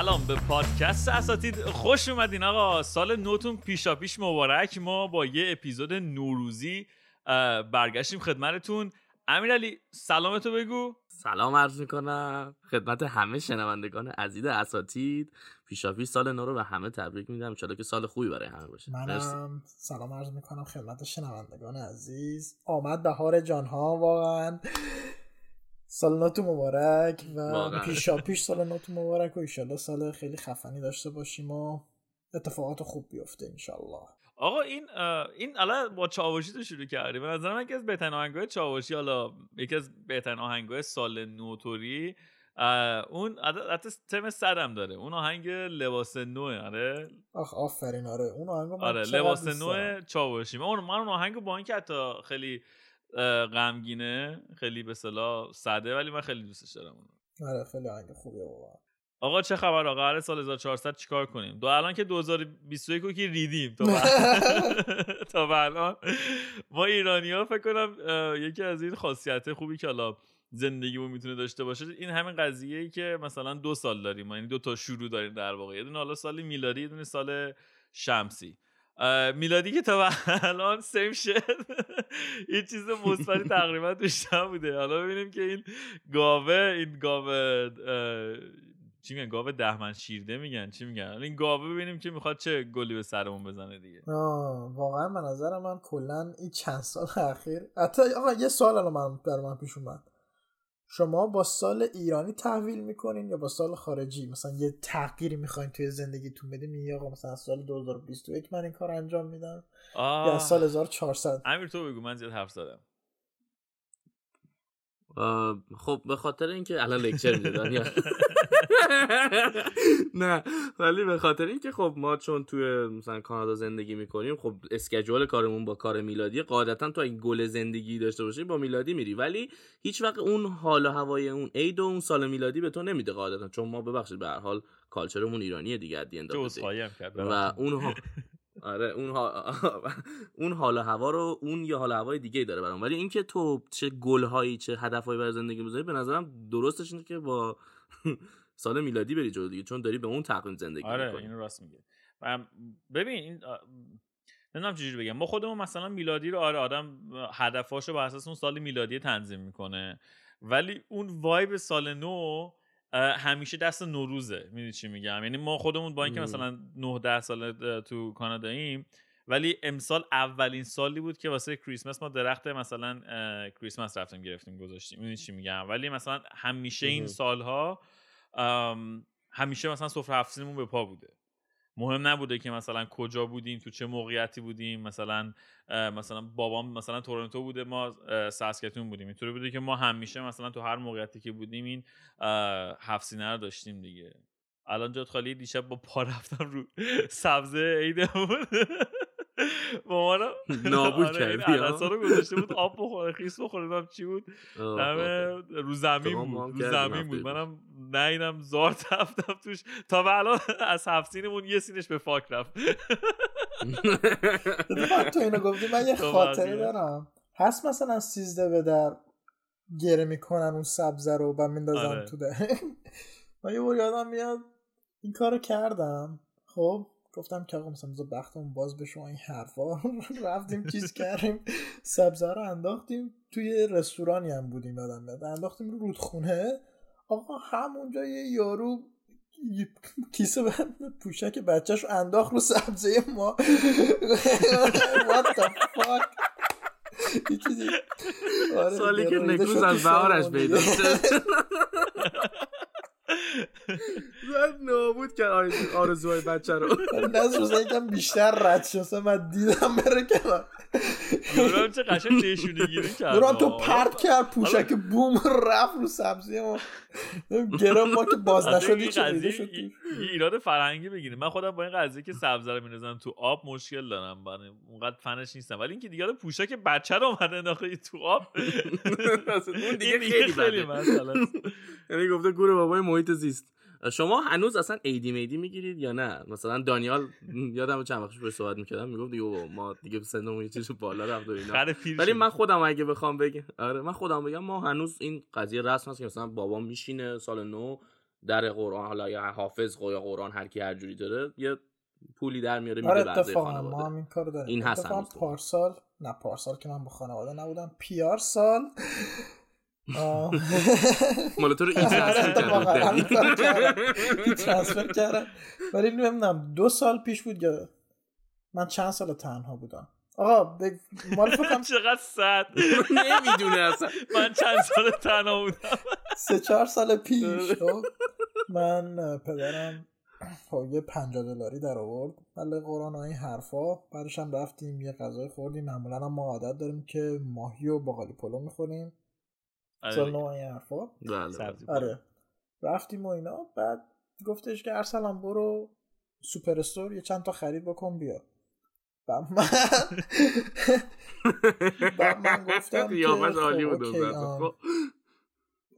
سلام به پادکست اساتید. خوش اومدین آقا. سال نوتون پیشا پیش مبارک. ما با یه اپیزود نوروزی برگشتیم خدمتتون. امیرعلی سلامتو بگو. سلام عرض می‌کنم. خدمت همه شنوندگان عزیز اساتید. پیشا پیش سال نو رو به همه تبریک میدم ان که سال خوبی برای همه باشه. منم سلام عرض می‌کنم خدمت شنوندگان عزیز. آمد بهار جانها واقعا. سال نوتو مبارک و پیشا پیش سال نوتو مبارک و ایشالله سال خیلی خفنی داشته باشیم و اتفاقات خوب بیفته انشالله. آقا این این الان با چاوشی تو شروع کردیم. به نظر من یکی از بهترین آهنگای چاوشی حالا یکی از بهترین آهنگای سال نوتوری اون حتی تم صدم داره. اون آهنگ لباس نوه آره؟ آخ آفرین آره. اون آهنگ آره لباس نوه چاوشی. من اون آهنگ با اینکه حتی خیلی غمگینه خیلی به صلاح ساده ولی من خیلی دوستش دارم اونو. آره خیلی آهنگ خوبیه واقعا آقا چه خبر آقا؟ قرار سال 1400 چیکار کنیم؟ دو الان که 2021 رو که ریدیم. تا تا الان ما ایرانی ها فکر کنم یکی از این خاصیت خوبی که حالا زندگیمون می‌تونه داشته باشه این همین قضیه ای که مثلا دو سال داریم. یعنی دو تا شروع داریم در واقع. یه دونه حالا سال میلادی یه دونه سال شمسی. میلادی که تا الان سیم شد این چیز مثبتی تقریبا توش بوده حالا ببینیم که این گاوه این گاوه چی میگن؟ گاوه دهمن شیرده میگن. چی میگن؟ این گاوه ببینیم که می‌خواد چه گلی به سرمون بزنه دیگه. واقعا به نظر من کلا این چند سال اخیر. حتی آقا یه سوال الان من در من پیش اومد. شما با سال ایرانی تحویل می‌کنین یا با سال خارجی؟ مثلا یه تغییری می‌خواین توی زندگیتون بدین یا آقا مثلا سال 2021 من این کار انجام میدم یا سال 1400 امیر تو بگو من زیاد حرف زدم. خب به خاطر اینکه الان لکچر می‌دادن نه ولی به خاطر اینکه خب ما چون توی مثلا کانادا زندگی می‌کنیم خب اسکجول کارمون با کار میلادی قاعدتا تو این گل زندگی داشته باشی با میلادی میری. ولی هیچ وقت اون حال و هوای اون عید و اون سال میلادی به تو نمیده قاعدتا. چون ما ببخشید به هر حال کالچرمون ایرانیه دیگه ادی و اون آره اون اون حال و هوا رو اون یه حال هوای دیگه داره برام. ولی اینکه تو چه گلهایی چه هدفهایی برای زندگی می‌ذاری به نظرم درستش اینه که با سال میلادی بری جلو دیگه چون داری به اون تقویم زندگی آره می‌کنی. اینو راست میگه. ببین این نمی‌دونم چجوری بگم. ما خودمون مثلا میلادی رو آره آدم هدفاشو بر اساس اون سال میلادی تنظیم می‌کنه. ولی اون وایب سال نو همیشه دست نوروزه. می‌دونی چی میگم؟ یعنی ما خودمون با اینکه مثلا 9 10 سال تو کاناداییم ولی امسال اولین سالی بود که واسه کریسمس ما درخت مثلا کریسمس رفتیم گرفتیم گذاشتیم. می‌دونی چی میگم؟ ولی مثلا همیشه این سالها همیشه مثلا سفره هفتسینمون به پا بوده. مهم نبوده که مثلا کجا بودیم تو چه موقعیتی بودیم مثلا مثلا بابام مثلا تورنتو بوده ما ساسکتون بودیم. اینطوری بوده که ما همیشه مثلا تو هر موقعیتی که بودیم این هفت رو داشتیم دیگه. الان جات خالی دیشب با پا رفتم رو سبزه عیده بود مامانا نابود آره، کردی رو گذاشته بود آب بخوره خیس بخوره چی بود. همه رو زمین بود رو زمین بود. منم نیدم زار تفتم توش. تا به الان از هفت سینمون یه سینش به فاک رفت. تو اینو گفتی من یه خاطره دارم. هست مثلا سیزده به در گره می‌کنن اون سبزه رو و میندازن آره. تو ده من یه بار یادم میاد این کارو کردم. خب؟ گفتم که آقا مثلا بختمون باز به شما این حرفا رفتیم چیز کردیم. سبزه رو انداختیم. توی رستورانی هم بودیم یادم میاد انداختیم رو رودخونه. آقا همونجا یه یارو کیسه پوشک بچهش رو انداخت رو سبزه ما. What the fuck? آره، سالی که نکروز از بهارش پیدا نابود کرد آرزوهای بچه رو. از روزه یکم بیشتر رد شد. من دیدم بره کنار. یوران چه قشنگ نشونه گیری کرد. یوران تو پرت کرد پوشک بوم رفت رو سبزی ما گرام ما که باز نشد چه ریده شد یه ایراد فرهنگی بگیریم. من خودم با این قضیه که سبزه رو میندازم تو آب مشکل دارم. اونقدر فنش نیستم. ولی اینکه دیگه پوشک بچه رو اومده انداخته تو آب. اون دیگه خیلی مثلا. یعنی گفته گور بابای محیط زیست. شما هنوز اصلا ایدی میدی می‌گیرید یا نه؟ مثلا دانیال یادم چند وقتش باهاش صحبت می‌کردم می‌گفت دیگه ما دیگه سنمون یه چیز بالا رفت و اینا. ولی من خودم اگه بخوام بگم آره من خودم بگم ما هنوز این قضیه رسم هست که مثلا بابا میشینه سال نو در قرآن حالا یا حافظ یا قرآن هر کی هر جوری داره یه پولی در میاره میده آره اتفاقا ما هم این کارو داریم. این هست پارسال نه پارسال که من با خانواده نبودم پیار سال. مال تو رو این ترانسفر کردم ولی نمی‌دونم دو سال پیش بود یا من چند سال تنها بودم آقا ب... مال فکرم چقدر صد نمی‌دونه اصلا من چند سال تنها بودم سه چهار سال پیش من پدرم خب یه پنجاه دلاری در آورد ولی قرآن این حرفا بعدش هم رفتیم یه غذای خوردیم معمولا ما عادت داریم که ماهی و باقالی پلو می‌خوریم سال نو این حرفا. آره. رفتیم و اینا. بعد گفتش که ارسلان برو سوپر استور یه چند تا خرید بکن بیا. بعد من بعد من گفتم که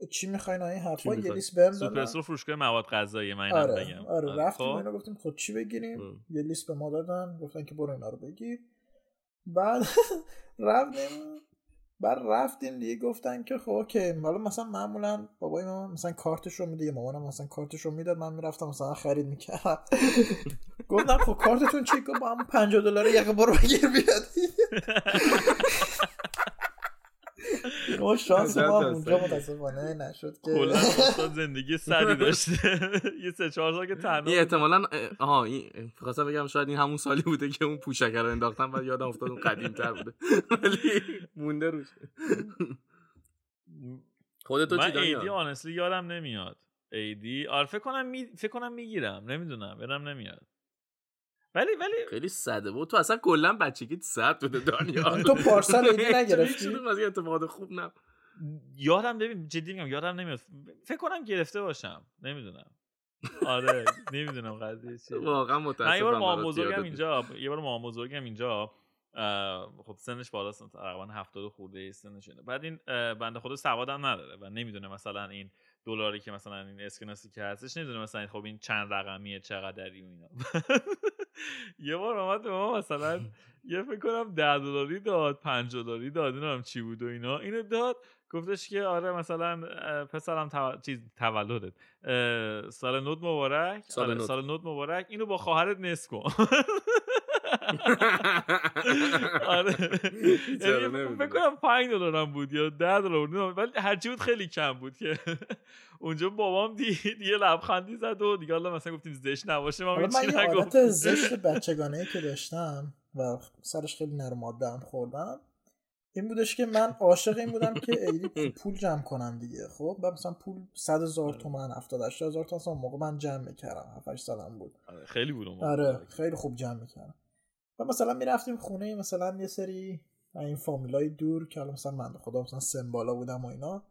چی می‌خواین این حرفا؟ یه لیست بهم superstore فروشگاه مواد غذایی من آره بگم. آره. رفتیم اینا گفتیم خب چی بگیریم؟ یه لیست به ما دادن. گفتن که برو اینا رو بگیر. بعد رفتیم بعد رفتیم دیگه گفتن که خب اوکی حالا مثلا معمولا بابای ما مثلا کارتش رو میده مامانم مثلا کارتش رو می‌داد من می‌رفتم مثلا خرید می‌کردم. گفتم خب کارتتون چی؟ با هم 50 دلار یقه برو بگیر بیاد. ما شانس ما اونجا متاسفانه نشد که کلا زندگی سری داشته. یه سه چهار سال که تنها این احتمالاً آها این خواستم بگم شاید این همون سالی بوده که اون پوشک رو انداختن و یادم افتاد اون قدیم تر بوده. ولی مونده روش. خودت من ایدی آنستلی یادم نمیاد. ایدی آره فکر کنم می... فکر کنم می‌گیرم. نمی‌دونم برم نمیاد. ولی ولی خیلی صده بود. تو اصلا کلا بچگی صد بوده دانیال. تو پارسال ایدی نگرفتی؟ اتفاقات خوب نه یادم ببین جدی میگم یادم نمیاد فکر کنم گرفته باشم. نمی‌دونم. آره نمی‌دونم قضیه چیه. واقعا متاسفم یه بار مامان بزرگم اینجا یه بار مامان بزرگم اینجا. خب سنش بالاست تقریبا 70 خورده سنشه بعد این بنده خدا سوادم نداره و نمی‌دونه مثلا این دلاری که مثلا این اسکناسی که هستش نمی‌دونه مثلا خب این چند رقمیه چقدری و اینا. یه بار اومد به ما مثلا یه فکر کنم ده دلاری داد پنج دلاری داد اینم چی بود و اینا. اینو داد گفتش که آره مثلا پسرم تو... چیز تولدت. سال نوت مبارک؟ سال, آره،. سال نوت مبارک. اینو با خواهرت نس کن. آره. فکر کنم 5 دلار بود یا 10 دلار بود ولی هرچی بود خیلی کم بود که. اونجا بابام دید یه لبخندی زد و دیگه حالا مثلا گفتیم زشت نباشه ما من یه عادت زشت بچگانه که داشتم و سرش خیلی نرم هم خوردم این بودش که من عاشق این بودم که ایدی پول جمع کنم دیگه خب؟ و مثلا پول 100 هزار تومن 70 80 هزار تومن موقع من جمع می‌کردم 7 8 سالم بود. خیلی بود آره خیلی خوب جمع می‌کردم. و مثلا می‌رفتیم خونه مثلا یه سری این فامیلای دور که مثلا من خدا مثلا سمبالا بودم و اینا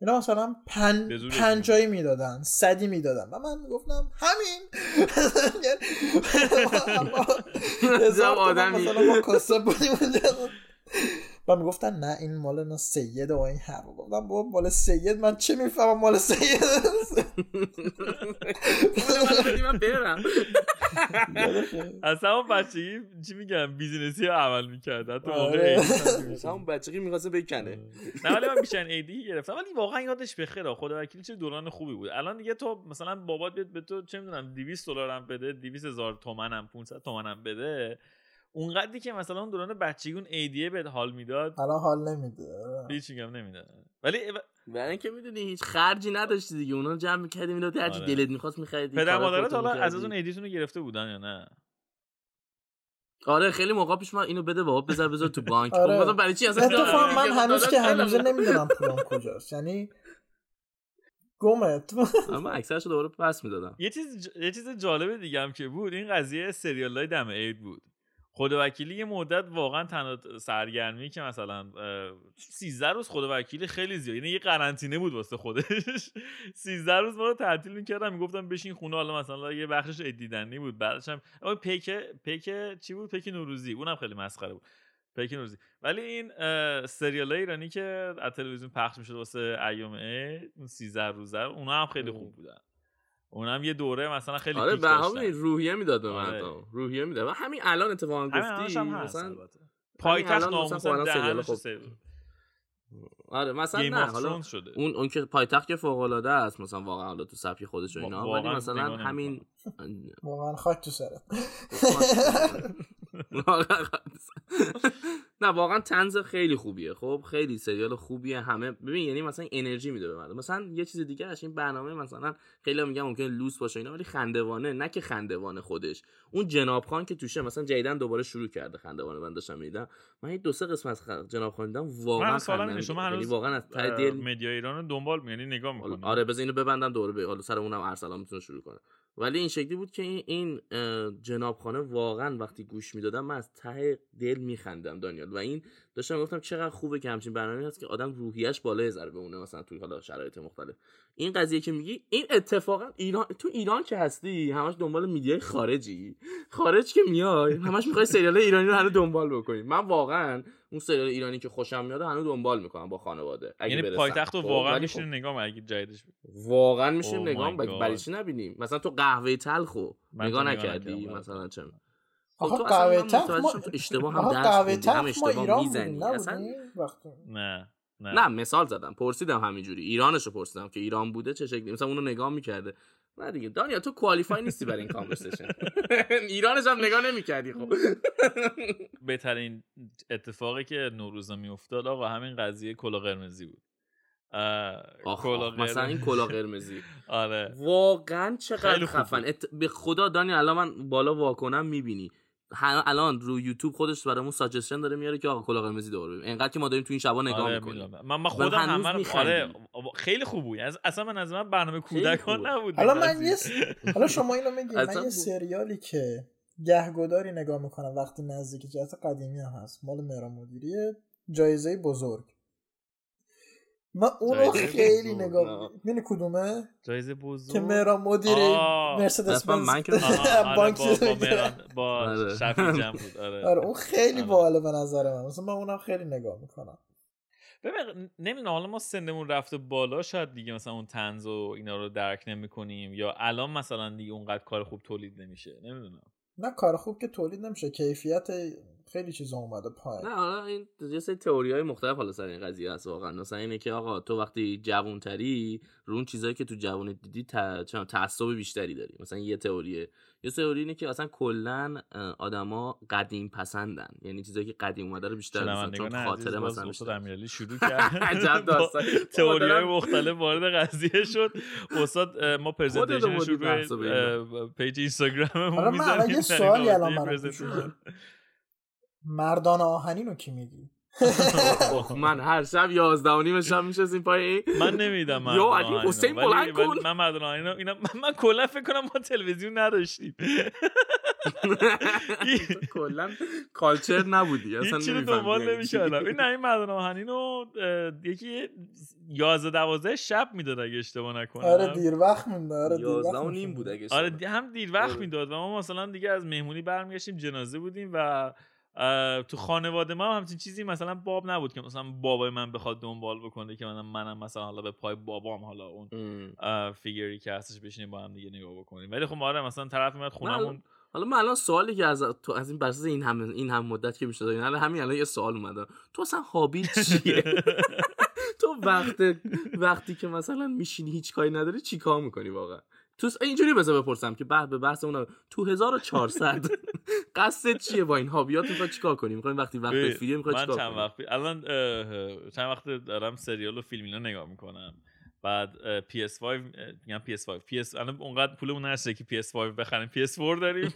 اینا مثلا پن... پنجایی می‌دادن صدی می‌دادن و من می‌گفتم همین. هزار آدمی. مثلا ما کاسه بودیم و می‌گفتن نه این مال نه سید و این هر گفتم بابا مال سید؟ من چه می‌فهمم مال سید؟ من برم. اصلا اون بچگی چی میگم بیزینسی عمل می‌کرد. حتی موقع اصلا اون بچگی می‌خواسته بکنه. نه ولی من بیشتر ایدی گرفتم. ولی واقعا یادش بخیر خدا وکیل چه دوران خوبی بود. الان دیگه تو مثلا بابات بیاد به تو چه می‌دونم 200 دلارم بده 200 هزار تومنم 500 تومنم بده. اونقدری که مثلا اون دوران بچگی اون ایدیه به حال می‌داد؟ الان حال نمیده. هیچ میگم نمیده. ولی برای اینکه می‌دونی هیچ خرجی نداشتی دیگه. اونا جمع می‌کردی می‌داد هر چی آره. دلت می‌خواست میخریدی پدر مادرت حالا از اون ایدیتون رو گرفته بودن یا نه؟ آره خیلی موقع پیش من اینو بده بابا بذار بذار تو بانک. آره. خب برای چی اصلا اتفاقا من هنوز که هنوز نمی‌دونم پولم کجاست. یعنی گمت اما اکثرش دوباره پس می‌دادم. یه چیز یه چیز جالب دیگه هم که بود این قضیه سریال های دم عید بود. خدا وکیلی یه مدت واقعا تنها سرگرمی که مثلا 13 روز خدا وکیلی خیلی زیاد یعنی یه قرنطینه بود واسه خودش. 13 روز ما رو تعطیل می‌کردم می‌گفتم بشین خونه حالا مثلا یه بخشش دیدنی بود بعدش هم پیک پیک چی بود؟ پیک نوروزی اونم خیلی مسخره بود. پیک نوروزی. ولی این سریال ایرانی که از تلویزیون پخش می‌شد واسه ایام عید اون 13 روزه اونا هم خیلی خوب بودن. اونم یه دوره مثلا خیلی آره به همین روحیه می‌داد به آره. مردم. روحیه می‌داد. و همین الان اتفاقا گفتی مثلا پایتخت ناموسن دهنش آره مثلا نه حالا شده. اون اون که پایتخت که فوق العاده است مثلا واقعا حالا تو سبک خودش و اینا ولی مثلا همین واقعا خاک تو سرت. نه واقعا تنز خیلی خوبیه. خب خیلی سریال خوبیه. همه ببین یعنی مثلا انرژی میده به مردم. مثلا یه چیز دیگه اش این برنامه مثلا خیلی میگم ممکن لوس باشه اینا ولی خندوانه نه که خندوانه خودش. اون جناب خان که توشه مثلا جیدن دوباره شروع کرده خندوانه من داشتم میدم من این دو سه قسمت از جناب خان دیدم واقعا خنده شما یعنی واقعا از ته دل مدیا ایران دنبال یعنی نگاه می‌کنه آره بذار اینو ببندم دوره به حالا سر اونم ارسلان می‌تونه شروع کنه ولی این شکلی بود که این جناب خانه واقعا وقتی گوش می‌دادم من از ته دل میخندم دانیال. و این داشتم گفتم چقدر خوبه که همچین برنامه هست که آدم روحیش بالای ذره بمونه مثلا توی حالا شرایط مختلف. این قضیه که میگی این اتفاقا ایران تو ایران که هستی همش دنبال میدیای خارجی. خارج که میای همش می‌خوای سریال ایرانی رو هنوز دنبال بکنی. من واقعا اون سریال ایرانی که خوشم میاد هنوز دنبال می‌کنم با خانواده اگه یعنی پایتخت رو خب، واقعا میشه خب. نگاه اگه جدیدش واقعا میشه نگاه برای چی نبینیم مثلا تو قهوه تلخو نگاه نکردی؟ مثلا چه آخه قهوه تلخ ما اشتباه هم درس هم اشتباه می‌زنی. اصلا نه. نه. نه مثال زدم پرسیدم همینجوری ایرانش رو پرسیدم که ایران بوده چه شکلی مثلا اونو نگاه می‌کرده. نه دیگه دانیا تو کوالیفای نیستی برای این کانورسیشن ایرانش هم نگاه نمی‌کردی خب. بهترین اتفاقی که نوروز میافتاد آقا همین قضیه کلا قرمزی بود. کلا مثلا این کلا قرمزی. آره. واقعا چقدر خفن. ات... به خدا دانی الان من بالا واکنم می‌بینی. الان رو یوتیوب خودش برامون ساجستشن داره میاره که آقا کلا قرمزی دوباره ببین. انقدر که ما داریم تو این شبا نگاه آره می‌کنیم. من من خودم همه آره خیلی خوب بود. اصلا من از من برنامه کودکان نبود حالا من یه حالا شما اینو میگی من یه سریالی که گهگداری نگاه می‌کنم وقتی نزدیک جهت قدیمی هم هست. مال مهران مدیری جایزه بزرگ. من اونو خیلی نگاه می‌دونی کدومه؟ جایزه بزرگ؟ که مهران مدیری مرسدس بنز آره، بانک با آره. شفی جمع بود آره. آره اون خیلی. باحاله به نظر من. مثلا من اونم خیلی نگاه می‌کنم. ببین نمی‌دونم حالا ما سنمون رفته بالا شاید دیگه مثلا اون تنز و اینا رو درک نمی‌کنیم یا الان مثلا دیگه اونقدر کار خوب تولید نمیشه نمی‌دونم. نه کار خوب که تولید نمیشه. کیفیت خیلی چیزا اومده پایین. نه حالا این یه سری تئوری های مختلف حالا سر این قضیه هست واقعا. مثلا اینه که آقا تو وقتی جوونتری رو اون چیزایی که تو جوون دیدی تعصب بیشتری داری. مثلا یه تئوریه. یه تئوری اینه که اصلا کلا آدما قدیم پسندن. یعنی چیزایی که قدیم اومده رو بیشتر مثلا چون خاطره مثلا استاد امیرعلی شروع کرد. عجب داستان. تئوری های مختلف وارد قضیه شد. استاد ما presentation رو پیج اینستاگراممون می‌ذاریم. یه سوالی الان مردان آهنین رو کی میگی من هر شب یازده و نیم شب میشستیم پای من نمیدم من یا علی حسین بلند کن. من مردان آهنین اینا من کلا فکر کنم ما تلویزیون نداشتیم. کلا کالچر نبودی اصلا چیزی دنبال نمی‌کردم این نه این مردان آهنین رو یکی 11 12 شب می‌داد اگه اشتباه نکنم. آره دیر وقت می‌داد آره 11 و نیم بود اگه آره هم دیر وقت آره. می‌داد و ما مثلا دیگه از مهمونی برمیگشتیم جنازه بودیم و تو خانواده ما هم همچین چیزی مثلا باب نبود که مثلا بابای من بخواد دنبال بکنه که منم منم مثلا حالا به پای بابام حالا اون فیگری که هستش بشینیم با هم دیگه نگاه بکنیم. ولی خب آره مثلا طرف میاد خونمون حالا من الان سوالی که از تو از این بساط این هم این هم مدت که میشه الان همین الان یه سوال اومده. تو اصلا هابی چیه؟ تو وقت وقتی که مثلا میشینی هیچ کاری نداری چیکار می‌کنی واقعا؟ تو اینجوری بذار بپرسم که بعد به بحث اون تو 1400 قصد چیه با این هابیات می‌خوای چیکار کنی؟ می‌خوای وقتی وقت فیلم می‌خوای چیکار کنی؟ من چند وقت الان چند وقت دارم سریال و فیلم اینا نگاه می‌کنم. بعد PS5 میگم PS5 PS الان اونقدر پولمون نرسیده که PS5 بخریم PS4 داریم.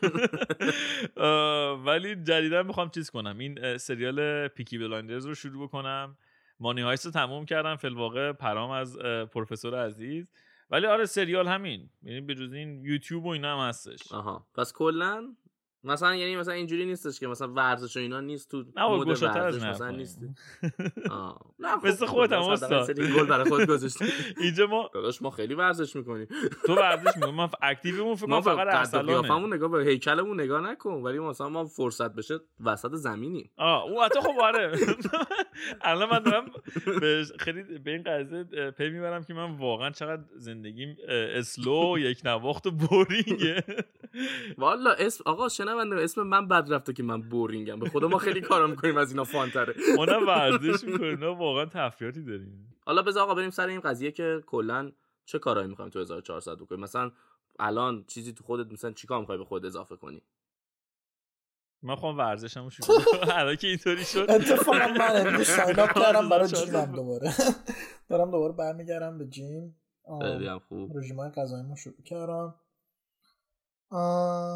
ولی جدیدا می‌خوام چیز کنم. این سریال Peaky Blinders رو شروع بکنم. Money Heist رو تموم کردم. فی الواقع پرام از پروفسور عزیز. ولی آره سریال همین. یعنی به جز این یوتیوب و اینا هم هستش. آها. پس کلا مثلا یعنی مثلا اینجوری نیستش که مثلا ورزش و اینا نیست تو نه mood ورزش مثلا نیست نه مثل خودت هم استاد. گل برای خود گذاشتی. اینجا ما داداش ما خیلی ورزش می‌کنیم. تو ورزش می‌کنی ما active مون فکر کنم فقط ارسلانه. نگاه به هیکلمون نگاه نکن ولی مثلا ما فرصت بشه وسط زمینیم. آه اون حتی خب آره. الان من دارم خیلی به این قضیه پی می‌برم که من واقعا چقدر زندگیم اسلو یک نواخت و بورینگه والا اسم آقا شنونده اسم من بد رفته که من بورینگم. به خدا ما خیلی کارا می‌کنیم از اینا فانتره. ما نه ورزش می‌کنیم واقعا تفریحاتی داریم. حالا بذار آقا بریم سر این قضیه که کلا چه کارایی می‌خوایم تو 1400 بکنیم؟ مثلا الان چیزی تو خودت مثلا چیکار می‌خوای به خود اضافه کنی؟ من خواهم ورزشمو شروع کنم. که اینطوری شد. اتفاقا من امروز ساین اپ کردم برای جیمم دوباره. دارم دوباره برمیگردم به جیم. خیلی خوب. رژیمای غذاییمو شروع کردم.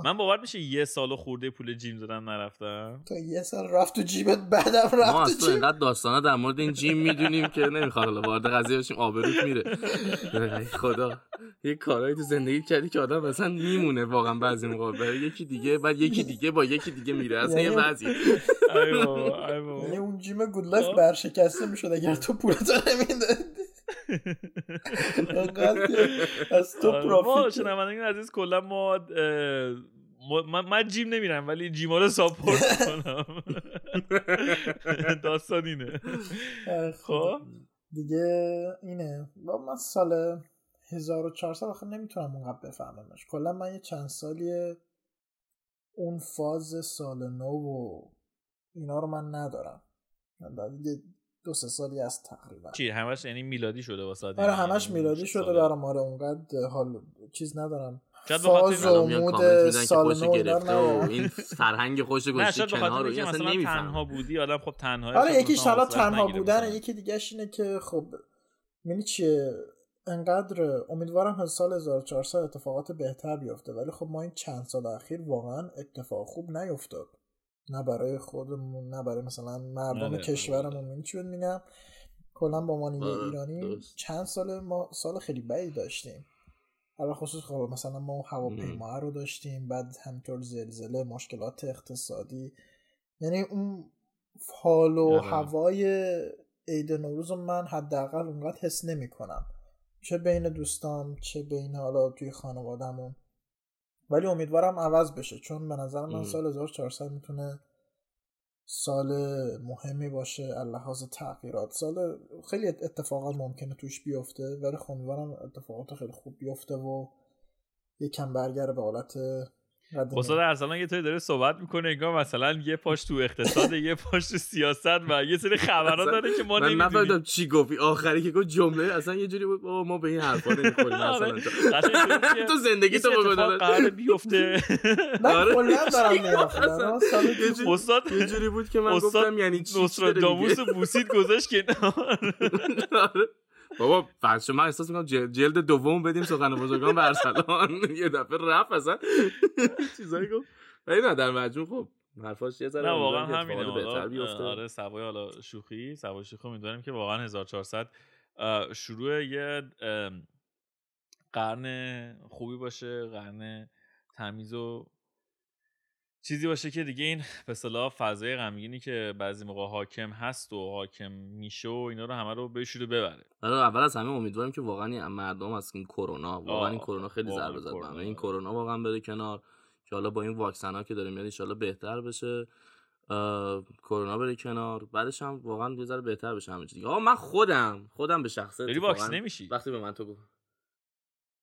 من باور میشه یه سال خورده پول جیم دادم نرفتم؟ تا یه سال رفت تو جیمت بعدم رفت ما اصلا اینقدر داستانا در مورد این جیم می‌دونیم که نمی‌خواد حالا وارد قضیه بشیم آبروت میره. خدا. یه کارهایی تو زندگی کردی که آدم مثلا میمونه واقعا بعضی موقع. یکی دیگه بعد یکی دیگه با یکی دیگه میره. اصلا یه بعضی یعنی اون gym GoodLife برشکسته می‌شد اگر تو پولتو نمی‌دادی. از تو آره، profit شنوندگان عزیز کلا ما من, من gym نمیرم ولی gym ا رو support کنم داستان اینه. خب. دیگه اینه. با من سال 1400 آخه نمی‌تونم اونقدر بفهممش. کلا من یه چند سالی اون فاز سال نو و اینا رو من ندارم. دو سه سالی از تقریبا. چی همش یعنی میلادی شده واسه آره همش میلادی شده برام آره اونقدر حال چیز ندارم. فاز و مود سال نو این فرهنگ خوش گوشتی کنار رو اصلا تنها بودی آدم خب تنها آره یکیش حالا تنها بودن یکی دیگه اینه که خب یعنی چیه؟ انقدر امیدوارم سال 1400 اتفاقات بهتر بیفته ولی خب ما این چند سال اخیر واقعا اتفاق خوب نیفتاد. نه برای خودمون نه برای مثلا مردم کشورمون این چی میگم؟ کلا با عنوان یه ایرانی چند سال ما سال خیلی بدی داشتیم. حالا خصوص خب مثلا ما هواپیما رو داشتیم بعد همینطور زلزله مشکلات اقتصادی. یعنی اون حال و آره. هوای عید نوروز من حداقل اونقدر حس نمی کنم چه بین دوستان چه بین حالا توی خانوادهمون. ولی امیدوارم عوض بشه چون به نظر من سال 1400 می‌تونه سال مهمی باشه لحاظ تغییرات. سال خیلی اتفاقات ممکنه توش بیفته ولی خب امیدوارم اتفاقات خیلی خوب بیفته و یکم برگره به حالت استاد ارسلان یه طوری داره صحبت می‌کنه انگار مثلا یه پاش تو اقتصاد یه پاش تو سیاست و یه سری خبرها داره که ما نمی‌دونیم. من نفهمیدم چی گفتی. آخری که گفت جمله اصلا یه جوری بود ما به این حرفا نمی‌خوریم آره. مثلا تو. زندگی تو بگو قرار بیفته. من کلا دارم استاد یه جوری بود که من گفتم یعنی چی؟ نوستراداموس بوسید گذاشت کنار. آره. بابا فرض من احساس می‌کنم جلد دوم بدیم سخن بزرگان به ارسلان یه دفعه رفت اصلا. چیزایی گفت. ولی نه در مجموع خب حرفاش یه ذره واقعا همینه. بهتر بیفته. آره سوای حالا شوخی. سوای شوخی می‌دونیم که واقعا 1400 شروع یه قرن خوبی باشه قرن تمیز و چیزی باشه که دیگه این به صلاح فضای غمگینی که بعضی موقع حاکم هست و حاکم میشه و اینا رو همه رو بشوره ببره. آره اول از همه امیدواریم که واقعا مردم از این کرونا واقعا این کرونا خیلی ضربه زد این کرونا واقعا بره کنار که حالا با این واکسن ها که داره میاد ان بهتر بشه. کرونا بره کنار. بعدش هم واقعا یه ذره بهتر بشه همه چیز آقا من خودم خودم به شخصه داری واکسن نمیشی؟ وقتی به من تو گفت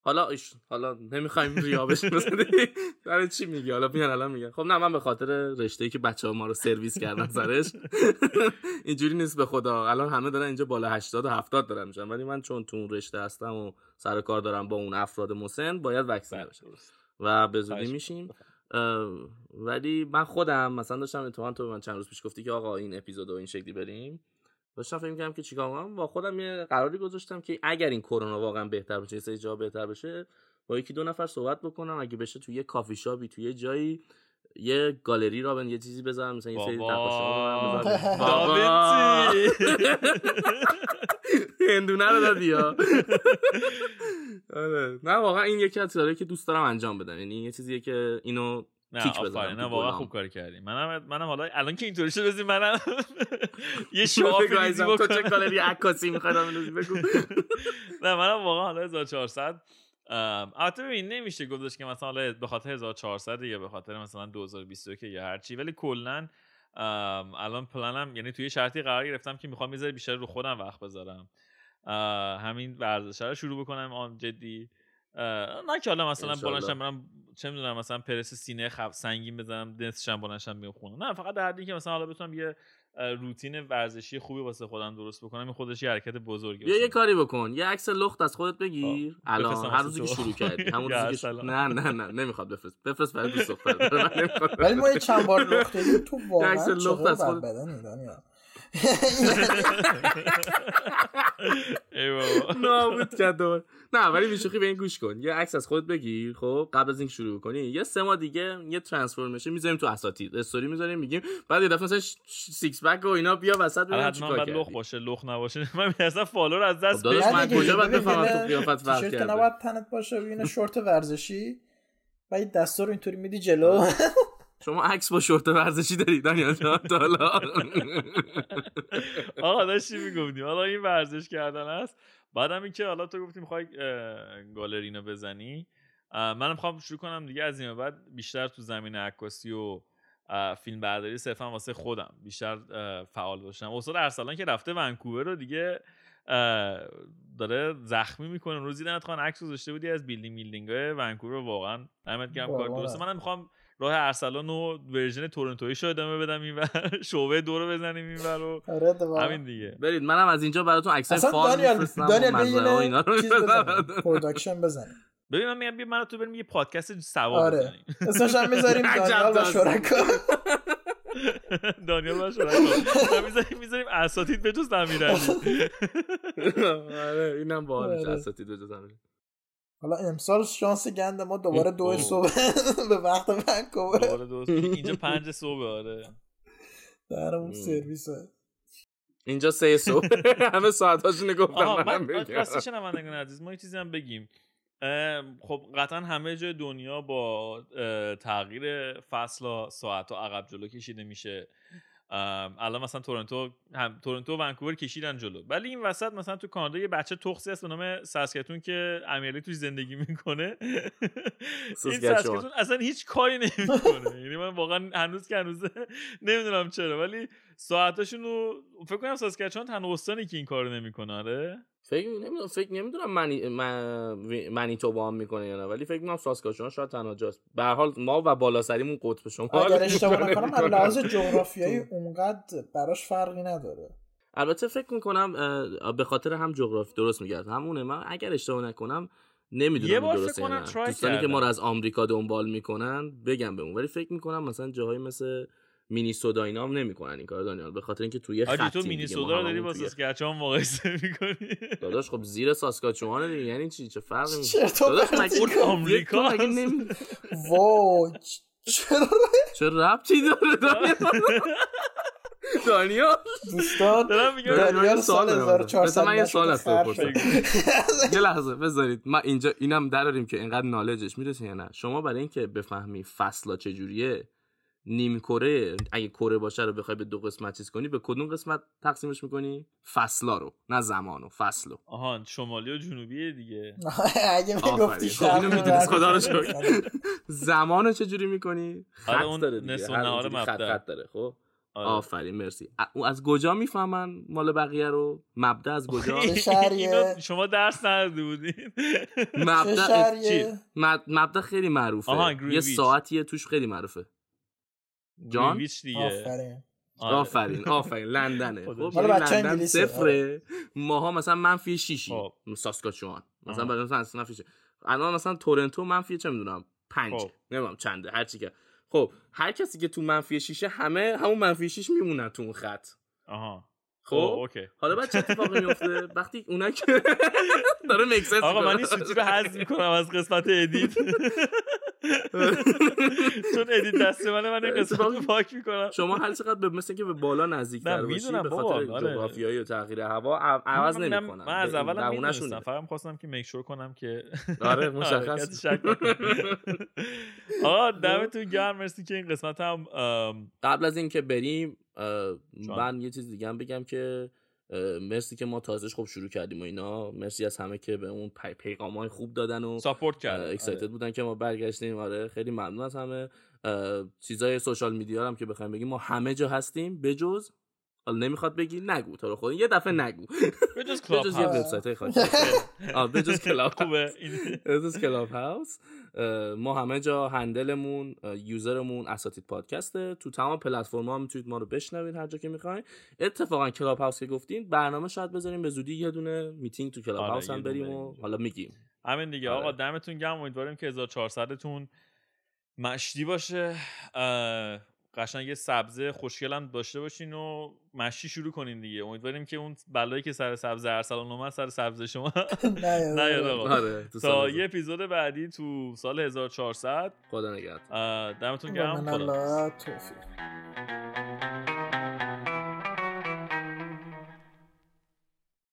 حالا ایش حالا نمی‌خوایم ریا بشیم برای چی میگی؟ حالا میان الان میگن. خب نه من به خاطر رشته که بچه ها ما رو سرویس کردن سرش اینجوری نیست به خدا. الان همه دارن اینجا بالا 80 و 70 دارن میشن. ولی من چون تو اون رشته هستم و سر کار دارم با اون افراد مسن باید وکسین بشه و به زودی میشیم. ولی من خودم مثلا داشتم اتفاقا تو من چند روز پیش گفتی که آقا این اپیزود این شکلی بریم. داشتم فکر می‌کردم که چیکار کنم. با خودم یه قراری گذاشتم که اگر این کرونا واقعا بهتر بشه سه جا بهتر بشه با یکی دو نفر صحبت بکنم. اگه بشه توی یه کافی شاپی توی یه جایی یه گالری را بن یه چیزی بذارم مثلا یه سری. هندونه رو دادی ها. آره. نه واقعا این یکی از کارهایی که دوست دارم انجام بدم. یعنی یه چیزیه که اینو نه آفرین نه واقعا. خوب کاری کردی. منم منم حالا الان که اینطوری شد بزنیم منم یه بگو ریزی عزیزم، تو چه بکنم. گالری عکاسی می‌خوای بندازی بگو؟ نه منم واقعا حالا 1400 ام، البته ببین نمیشه گذاشت که مثلا حالا به خاطر 1400 یا به خاطر مثلا 2021 یا هر چی ولی کلا الان پلنم یعنی توی شرطی قرار گرفتم که می‌خوام می‌ذاره بیشتر رو خودم وقت بذارم. همین ورزش رو شروع بکنم آن جدی. نه که حالا مثلا. بلنشم برم چه می‌دونم مثلا پرس سینه خف سنگین بزنم نصفشم بلنشم بیام خونه. نه فقط در حدی که مثلا حالا بتونم یه روتین ورزشی خوبی واسه خودم درست بکنم این خودش یه حرکت بزرگی یه کاری بکن. یه عکس لخت از خودت بگیر. خب، الان هر روزی که. شروع کردی. همون روزی که. نه نه نه. نمی‌خواد بفرست. بفرست برای دوست دختر. ولی ما یه چند بار لخت تو عکس واقعا لخت چقدر از بد خود- نابود کرد دوباره. نه ولی بیشوخی به این گوش کن. یه عکس از خودت بگیر خب قبل از اینکه شروع کنی یه سه ماه دیگه یه ترانسفورمیشن می‌ذاریم تو اساتید. استوری می‌ذاریم میگیم. بعد یه دفعه مثلا سیکس بک و اینا بیا وسط حتما چیکار باید لخ کردی. باشه لخ نباشه. من اصلا فالو رو از خب دست داداش بدم. من کجا باید ببین، بفهمم تو قیافت فرق کرده؟ نباید تنت باشه ببینه شورت ورزشی. و این دستا رو اینطوری میدی جلو. شما عکس با شورت ورزشی داری دانیال جان. تا حالا. آقا داشتی می‌گفتیم؟ حالا این ورزش کردن است. بعدم اینکه حالا تو گفتی می‌خوای گالری اینو بزنی. منم می‌خوام شروع کنم دیگه از این بعد بیشتر تو زمین عکاسی و فیلم برداری صرفا واسه خودم بیشتر فعال باشم استاد ارسلان که رفته ونکوور رو دیگه داره زخمی می‌کنه. روز دیدنت خان عکس گذاشته بودی از بیلدینگ میلدینگ های ونکوور واقعا دمت گرم کار واقعا. درسته. منم می‌خوام راه ارسلان و ورژن تورنتویی شو ادامه بدم این شعبه دو رو بزنیم این رو. آره. همین دیگه. برید منم از اینجا براتون اصلا فال دانیال پروداکشن بزنیم. ببین من میگم بیا من تو بریم یه پادکست سوار آره. بزنیم. اسمش هم می‌ذاریم دانیال و. شرکا. دانیال و شرکا. می‌ذاریم می‌ذاریم اساتید به جز آره اینم باحالش آره. اساتید به جز. حالا امسال شانس گند ما دوباره دو. صبح به وقت ونکوور دوباره دوست اینجا پنج صبح آره. در اون. سرویسه. اینجا سه صبح. همه ساعتاشونو گفتم من بگم. عزیز؟ ما یه چیزی هم بگیم. خب قطعا همه جای دنیا با تغییر فصل و ساعت و عقب جلو کشیده میشه. الان مثلا تورنتو هم تورنتو و ونکوور کشیدن جلو. ولی این وسط مثلا تو کانادا یه بچه تخصی هست به نام ساسکتون که امیرعلی توش زندگی می‌کنه. این. ساسکتون اصلا هیچ کاری نمی‌کنه. یعنی من واقعا هنوز که هنوز نمی‌دونم چرا. ولی ساعتاشون رو فکر کنم ساسکچوان تنها استانی که این کارو نمی‌کنه آره. فکر نمی‌دونم فکر نمی‌دونم منی من منی تو با هم می‌کنه یا نه ولی فکر می‌کنم ساسکاچوان شاید تنها جاست. به هر حال ما و بالا سریمون قطب شما اگر اشتباه نکنم از لحاظ جغرافیایی اونقدر براش فرقی نداره. البته فکر می‌کنم به خاطر هم جغرافی درست میگرد. همونه. من اگر اشتباه نکنم نمی‌دونم یه بار درسته دوستانی که ما رو. از آمریکا دنبال می‌کنن بگم بهمون. ولی فکر می‌کنم مثلا جاهایی مثل مینیسودا اینا هم نمی‌کنن این کار دانیال به خاطر اینکه توی آجی تو ما رو داری با ساسکچوان مقایسه می‌کنی؟ داداش خب زیر ساسکاچوان دیگه یعنی چی؟ چه فرقی می‌کنه؟ داداش مگه آمریکا. وای چرا چه ربطی داره دانیال؟ دانیال؟ دوستان دارم میگم. دانیال سال دارم. 1400 بذار من یه سوال از تو. یه لحظه بذارید. ما اینجا اینم دراریم که اینقدر نالجش می‌رسه یا نه. شما برای اینکه بفهمی فصلا چجوریه نیم کره اگه کره باشه رو بخوای به دو قسمت چیز کنی به کدوم قسمت تقسیمش می‌کنی؟ فصلا رو نه زمانو فصلو آها شمالی و جنوبی دیگه. اگه. می‌گفتی خب اینو می‌دونی، خدا رو. شکر. زمانو چجوری می‌کنی؟ آره، خط داره دیگه. خط داره خب؟ آره. آفرین مرسی. از کجا می‌فهمن مال بقیه رو؟ مبدا از کجا؟ شما درس نداده بودین. مبدا مبدا خیلی معروفه. یه. ساعتیه توش خیلی معروفه. جان؟ گرینویچ دیگه. آفرین. آره. آفرین آفرین. لندنه. خب مال یعنی بچه لندن انگلیسه. صفره. ماها مثلا منفی شیشی خب. ساسکاچوان. مثلا. برای مثلا اصلا منفی. الان مثلا تورنتو منفی چه می‌دونم؟ پنج. خب. نمی‌دونم چنده هر چی که. خب هر کسی که تو منفی شیشه همه همون منفی شیش میمونن تو اون خط. آها. خب؟ اوکی. حالا بعد چه اتفاقی میفته وقتی اونا که داره مکسنس آقا من این سوتی رو حذف می‌کنم از قسمت ادیت. چون ادیت دست منه من این قسمت رو پاک می‌کنم. شما هر چقدر به مثل که به بالا نزدیک تر باشی به خاطر آره. جغرافیایی و تغییر هوا عوض نمی‌کنم. من از اول می‌دونستم. فقط خواستم که میک شور کنم که آره مشخص آقا دمتون گرم. مرسی که این قسمت هم قبل از اینکه بریم من یه چیز دیگه هم بگم که مرسی که ما تازهش خوب شروع کردیم و اینا. مرسی از همه که به اون پی پیغام های خوب دادن و support کردن. excited بودن که ما برگشتیم. آره خیلی ممنون از همه. چیزای social media هم که بخوایم بگیم ما همه جا هستیم. بجز حالا نمی‌خواد بگی نگو تو رو خود یه دفعه نگو. بجز کلاب یه وبسایت خاص بجز کلاب خوبه. بجز کلاب هاوس ما همه جا handle مون user مون اساتید پادکسته. تو تمام پلتفرم ها می‌تونید ما رو بشنوید هر جا که می‌خواین. اتفاقا کلاب هاوس که گفتین برنامه شاید بذاریم به زودی یه دونه میتینگ تو کلاب آره، هاوس هم بریم و حالا میگیم. همین دیگه. آقا آره. دمتون گرم. امیدواریم که 1400 تون مشتی باشه. قشنگ یه سبزه خوشگلم داشته باشین و مشتی شروع کنین دیگه. امیدواریم که اون بلایی که سر سبز ارسلان اومد سر سبز شما نیاد آقا. آره، تا یه اپیزود بعدی تو سال 1400 خدا نگهدار. دمتون گرم. خدا توفیق.